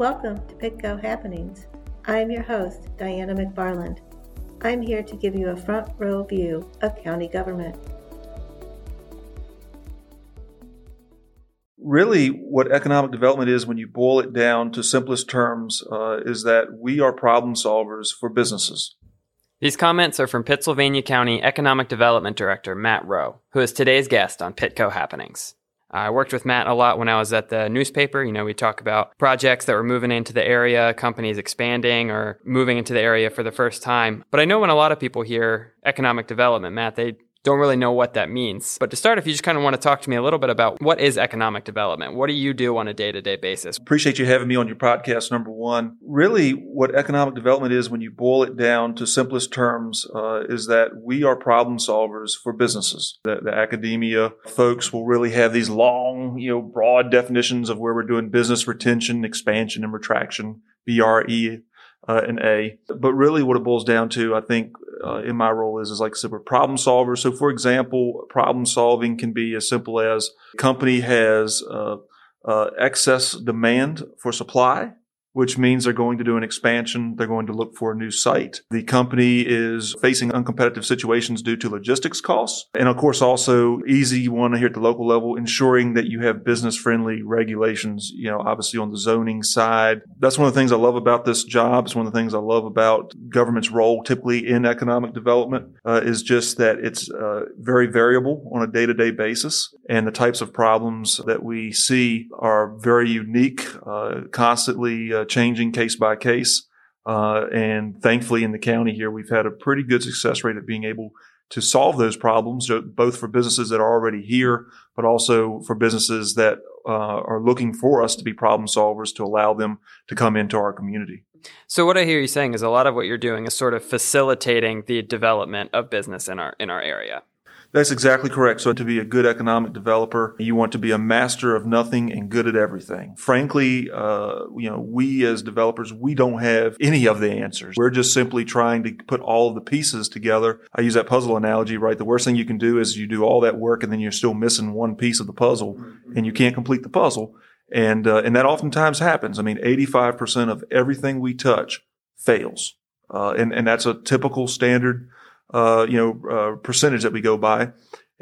Welcome to Pitco Happenings. I'm your host, Diana McFarland. I'm here to give you a front row view of county government. Really, what economic development is when you boil it down to simplest terms uh, is that we are problem solvers for businesses. These comments are from Pittsylvania County Economic Development Director Matt Rowe, who is today's guest on Pitco Happenings. I worked with Matt a lot when I was at the newspaper. You know, we talk about projects that were moving into the area, companies expanding or moving into the area for the first time. But I know when a lot of people hear economic development, Matt, they don't really know what that means. But to start, if you just kind of want to talk to me a little bit about what is economic development? What do you do on a day to day basis? Appreciate you having me on your podcast, number one. Really, what economic development is, when you boil it down to simplest terms, uh, is that we are problem solvers for businesses. The, the academia folks will really have these long, you know, broad definitions of where we're doing business retention, expansion, and retraction. BRE uh, an A. But really, what it boils down to, I think, uh, in my role is is like we're problem solver. So, for example, problem solving can be as simple as company has uh, uh excess demand for supply which means they're going to do an expansion. They're going to look for a new site. The company is facing uncompetitive situations due to logistics costs. And of course, also easy one here at the local level, ensuring that you have business friendly regulations, you know, obviously on the zoning side. That's one of the things I love about this job. It's one of the things I love about government's role typically in economic development uh, is just that it's uh, very variable on a day to day basis. And the types of problems that we see are very unique, uh, constantly uh, changing case by case. Uh, and thankfully, in the county here, we've had a pretty good success rate of being able to solve those problems, uh, both for businesses that are already here, but also for businesses that uh, are looking for us to be problem solvers to allow them to come into our community. So what I hear you saying is a lot of what you're doing is sort of facilitating the development of business in our in our area. That's exactly correct. So to be a good economic developer, you want to be a master of nothing and good at everything. Frankly, uh, you know, we as developers, we don't have any of the answers. We're just simply trying to put all of the pieces together. I use that puzzle analogy, right? The worst thing you can do is you do all that work and then you're still missing one piece of the puzzle and you can't complete the puzzle. And, uh, and that oftentimes happens. I mean, 85% of everything we touch fails. Uh, and, and that's a typical standard uh, you know, uh, percentage that we go by.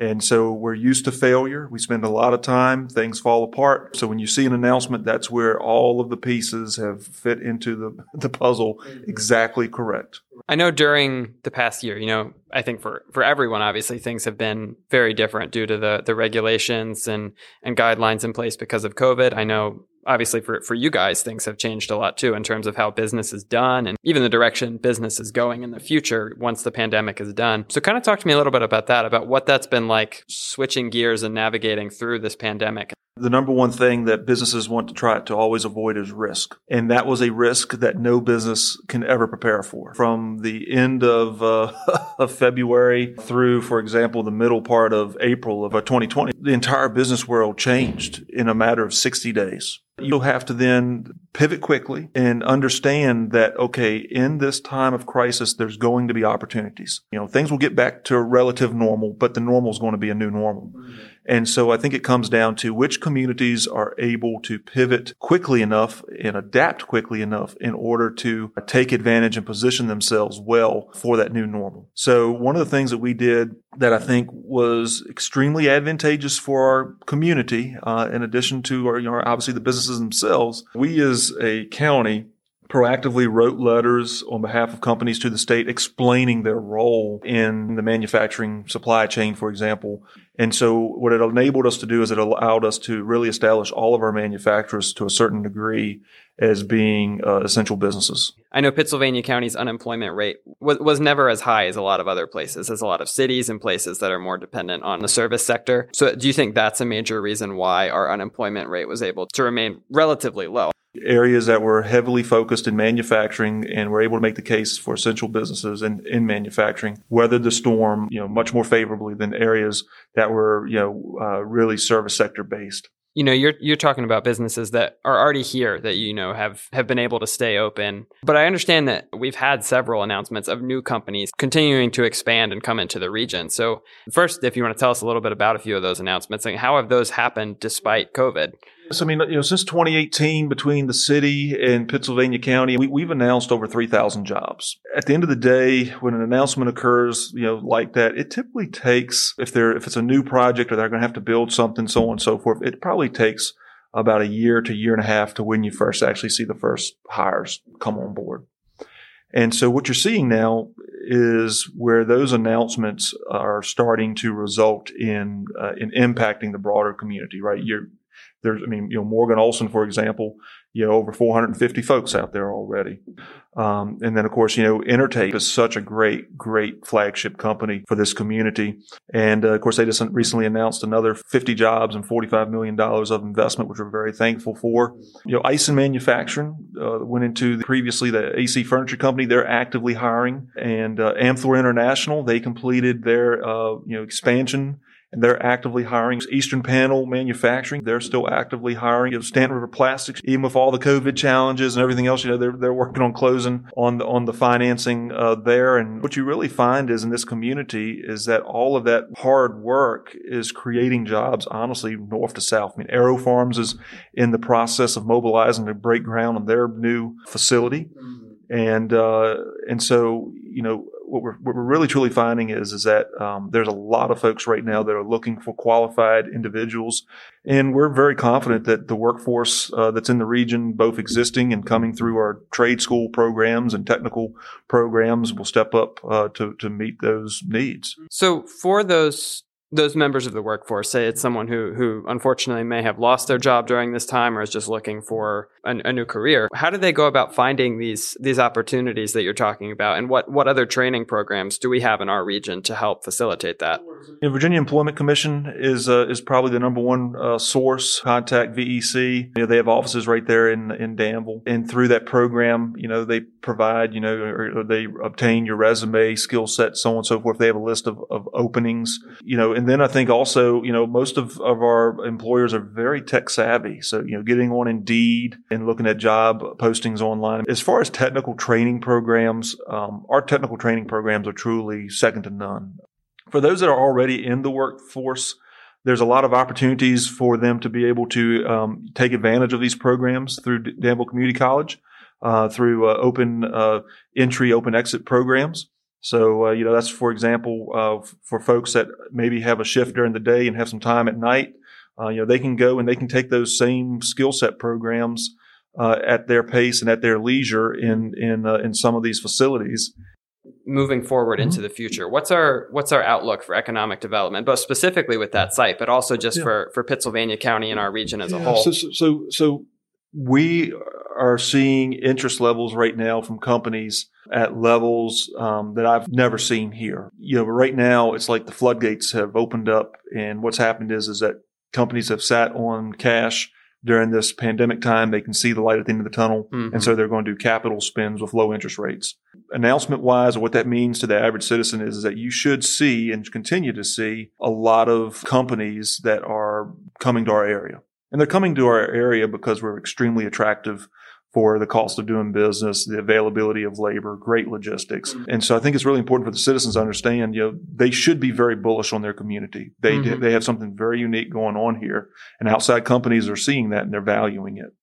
And so we're used to failure. We spend a lot of time, things fall apart. So when you see an announcement, that's where all of the pieces have fit into the, the puzzle exactly correct. I know during the past year, you know, I think for, for everyone, obviously things have been very different due to the, the regulations and, and guidelines in place because of COVID. I know obviously for, for you guys, things have changed a lot too in terms of how business is done and even the direction business is going in the future once the pandemic is done. So kind of talk to me a little bit about that, about what that's been like switching gears and navigating through this pandemic. The number one thing that businesses want to try to always avoid is risk. And that was a risk that no business can ever prepare for. From the end of, uh, of February through, for example, the middle part of April of 2020, the entire business world changed in a matter of 60 days. You'll have to then pivot quickly and understand that, okay, in this time of crisis, there's going to be opportunities. You know, things will get back to a relative normal, but the normal is going to be a new normal. Mm-hmm. And so I think it comes down to which communities are able to pivot quickly enough and adapt quickly enough in order to take advantage and position themselves well for that new normal. So one of the things that we did that I think was extremely advantageous for our community, uh, in addition to our, you know, obviously the businesses themselves, we as a county proactively wrote letters on behalf of companies to the state explaining their role in the manufacturing supply chain, for example. And so what it enabled us to do is it allowed us to really establish all of our manufacturers to a certain degree as being uh, essential businesses. I know Pittsylvania County's unemployment rate was, was never as high as a lot of other places, as a lot of cities and places that are more dependent on the service sector. So do you think that's a major reason why our unemployment rate was able to remain relatively low? Areas that were heavily focused in manufacturing and were able to make the case for essential businesses in, in manufacturing weathered the storm, you know, much more favorably than areas that were, you know, uh, really service sector based. You know you're you're talking about businesses that are already here that you know have have been able to stay open. But i understand that we've had several announcements of new companies continuing to expand and come into the region. So first if you want to tell us a little bit about a few of those announcements and how have those happened despite covid So, I mean, you know, since 2018, between the city and Pittsylvania County, we, have announced over 3,000 jobs. At the end of the day, when an announcement occurs, you know, like that, it typically takes, if they're, if it's a new project or they're going to have to build something, so on and so forth, it probably takes about a year to year and a half to when you first actually see the first hires come on board. And so what you're seeing now is where those announcements are starting to result in uh, in impacting the broader community, right? You're there's, I mean, you know, Morgan Olson, for example, you know, over 450 folks out there already. Um, and then, of course, you know, Intertape is such a great, great flagship company for this community. And uh, of course, they just recently announced another 50 jobs and $45 million of investment, which we're very thankful for. You know, Eisen Manufacturing uh, went into the, previously the AC Furniture Company. They're actively hiring. And uh, Amthor International, they completed their, uh, you know, expansion and they're actively hiring. Eastern Panel Manufacturing, they're still actively hiring. You know, Staunton River Plastics, even with all the COVID challenges and everything else, you know, they're, they're working on closing on the, on the financing uh, there. And what you really find is in this community is that all of that hard work is creating jobs, honestly, north to south. I mean, AeroFarms is in the process of mobilizing to break ground on their new facility. And, uh, and so, you know, what we're, what we're really truly finding is is that um, there's a lot of folks right now that are looking for qualified individuals, and we're very confident that the workforce uh, that's in the region, both existing and coming through our trade school programs and technical programs, will step up uh, to to meet those needs. So for those those members of the workforce say it's someone who who unfortunately may have lost their job during this time or is just looking for a, a, new career. How do they go about finding these these opportunities that you're talking about? And what what other training programs do we have in our region to help facilitate that? The Virginia Employment Commission is uh, is probably the number one uh, source contact VEC you know, they have offices right there in in Danville. And through that program you know they provide you know they obtain your resume skill set so on and so forth. They have a list of, of openings you know. And then I think also, you know, most of, of our employers are very tech savvy. So, you know, getting on Indeed and looking at job postings online. As far as technical training programs, um, our technical training programs are truly second to none. For those that are already in the workforce, there's a lot of opportunities for them to be able to um, take advantage of these programs through Danville Community College, uh, through uh, open uh, entry, open exit programs. So, uh, you know, that's for example, uh, for folks that maybe have a shift during the day and have some time at night, uh, you know, they can go and they can take those same skill set programs uh, at their pace and at their leisure in in uh, in some of these facilities. Moving forward mm-hmm. into the future, what's our what's our outlook for economic development, both specifically with that site, but also just yeah. for for Pittsylvania County and our region as yeah. a whole? So, so, so we are seeing interest levels right now from companies at levels um, that I've never seen here. You know, right now it's like the floodgates have opened up, and what's happened is is that companies have sat on cash during this pandemic time. They can see the light at the end of the tunnel, mm-hmm. and so they're going to do capital spends with low interest rates. Announcement wise, what that means to the average citizen is, is that you should see and continue to see a lot of companies that are coming to our area. And they're coming to our area because we're extremely attractive for the cost of doing business, the availability of labor, great logistics. Mm-hmm. And so I think it's really important for the citizens to understand, you know, they should be very bullish on their community. They, mm-hmm. they have something very unique going on here and outside companies are seeing that and they're valuing it.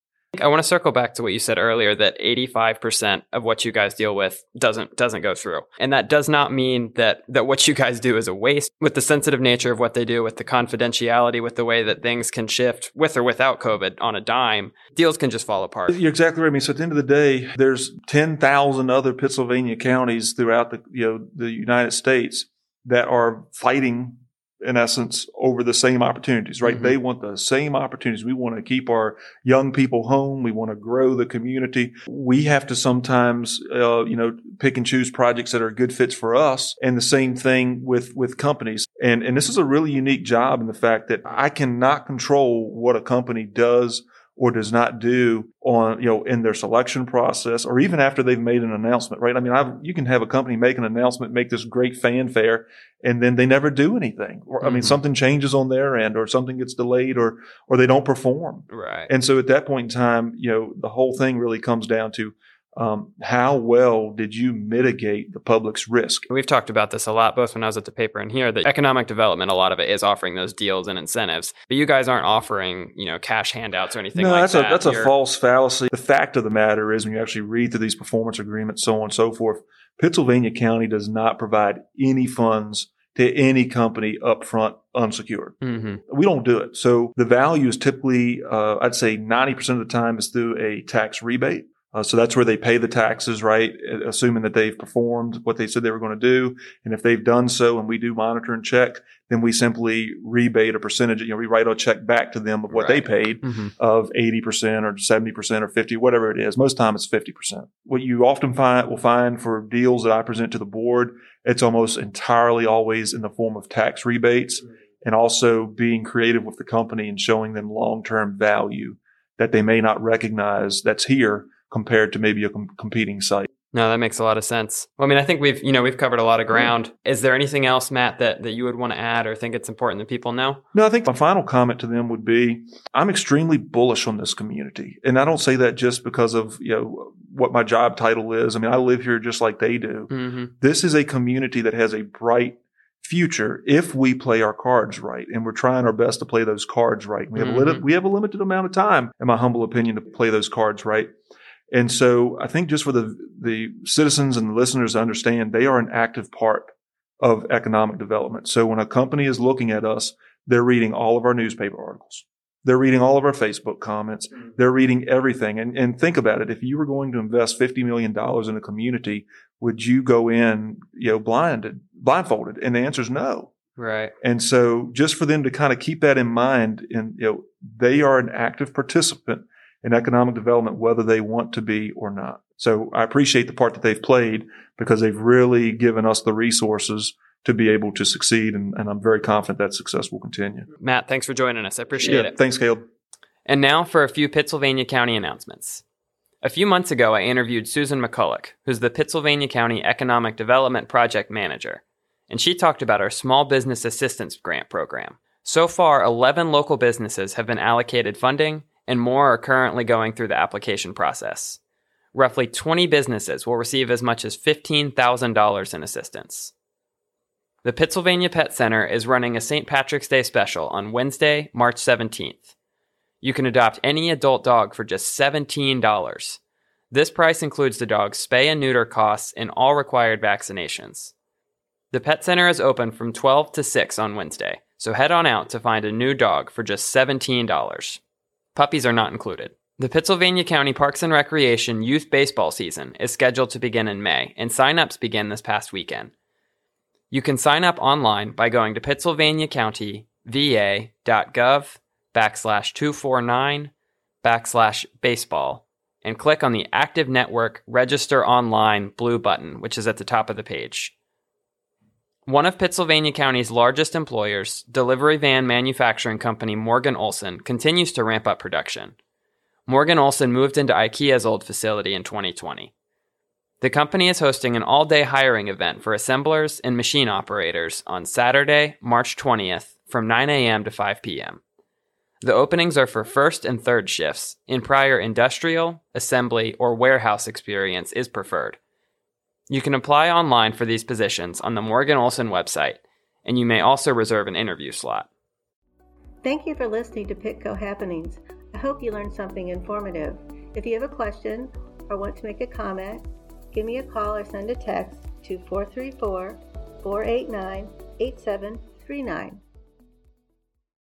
I want to circle back to what you said earlier that 85% of what you guys deal with doesn't doesn't go through. And that does not mean that that what you guys do is a waste with the sensitive nature of what they do with the confidentiality with the way that things can shift with or without COVID on a dime. Deals can just fall apart. You're exactly right. I mean, so at the end of the day, there's 10,000 other Pittsylvania counties throughout the you know the United States that are fighting in essence, over the same opportunities, right? Mm-hmm. They want the same opportunities. We want to keep our young people home. We want to grow the community. We have to sometimes, uh, you know, pick and choose projects that are good fits for us. And the same thing with, with companies. And, and this is a really unique job in the fact that I cannot control what a company does or does not do on, you know, in their selection process or even after they've made an announcement, right? I mean, I've, you can have a company make an announcement, make this great fanfare, and then they never do anything. Or, mm-hmm. I mean, mm-hmm. something changes on their end or something gets delayed or, or they don't perform. Right. And so at that point in time, you know, the whole thing really comes down to, um, how well did you mitigate the public's risk? We've talked about this a lot, both when I was at the paper and here. That economic development, a lot of it is offering those deals and incentives, but you guys aren't offering, you know, cash handouts or anything no, like that's that. a that's You're- a false fallacy. The fact of the matter is, when you actually read through these performance agreements, so on and so forth, Pittsylvania County does not provide any funds to any company upfront unsecured. Mhm. We don't do it. So the value is typically, uh, I'd say 90% of the time is through a tax rebate. Uh, so that's where they pay the taxes, right? Assuming that they've performed what they said they were going to do. And if they've done so and we do monitor and check, then we simply rebate a percentage, you know, we write a check back to them of what they Right. paid Mhm. of 80% or 70% or 50, whatever it is. Most time it's 50%. What you often find will find for deals that I present to the board, it's almost entirely always in the form of tax rebates and also being creative with the company and showing them long-term value that they may not recognize that's here compared to maybe a com- competing site. No, that makes a lot of sense. Well, I mean, I think we've, you know, we've covered a lot of ground. Is there anything else, Matt, that, that you would want to add or think it's important that people know? No, I think my final comment to them would be I'm extremely bullish on this community. And I don't say that just because of, you know, what my job title is. I mean, I live here just like they do. hmm This is a community that has a bright future if we play our cards right. And we're trying our best to play those cards right. We have, a, lit- Mhm. we have a limited amount of time, in my humble opinion, to play those cards right. And so I think just for the, the citizens and the listeners to understand, they are an active part of economic development. So when a company is looking at us, they're reading all of our newspaper articles. They're reading all of our Facebook comments. Mm-hmm. They're reading everything. And, and think about it. If you were going to invest $50 million in a community, would you go in, you know, blinded, blindfolded? And the answer is no. Right. And so just for them to kind of keep that in mind and, you know, they are an active participant in economic development, whether they want to be or not. So I appreciate the part that they've played because they've really given us the resources to be able to succeed. And, and I'm very confident that success will continue. Matt, thanks for joining us. I appreciate Yeah, it. Thanks, Caleb. And now for a few Pittsylvania County announcements. A few months ago, I interviewed Susan McCulloch, who's the Pittsylvania County Economic Development Project Manager, and she talked about our Small Business Assistance Grant program. So far, 11 local businesses have been allocated funding, and more are currently going through the application process. Roughly 20 businesses will receive as much as $15,000 in assistance. The Pittsylvania Pet Center is running a St. Patrick's Day special on Wednesday, March 17th. You can adopt any adult dog for just $17. This price includes the dog's spay and neuter costs and all required vaccinations. The Pet Center is open from 12 to 6 on Wednesday, so head on out to find a new dog for just $17. Puppies are not included. The Pittsylvania County Parks and Recreation Youth Baseball season is scheduled to begin in May, and sign-ups begin this past weekend. You can sign up online by going to pittsylvaniacountyva.gov backslash 249 backslash baseball and click on the Active Network Register Online blue button, which is at the top of the page. One of Pittsylvania County's largest employers, delivery van manufacturing company Morgan Olson, continues to ramp up production. Morgan Olson moved into IKEA's old facility in 2020. The company is hosting an all day hiring event for assemblers and machine operators on Saturday, March 20th from 9 a.m. to 5 p.m. The openings are for first and third shifts, and prior industrial, assembly, or warehouse experience is preferred. You can apply online for these positions on the Morgan Olson website, and you may also reserve an interview slot. Thank you for listening to Pitco Happenings. I hope you learned something informative. If you have a question or want to make a comment, give me a call or send a text to 434 489 8739.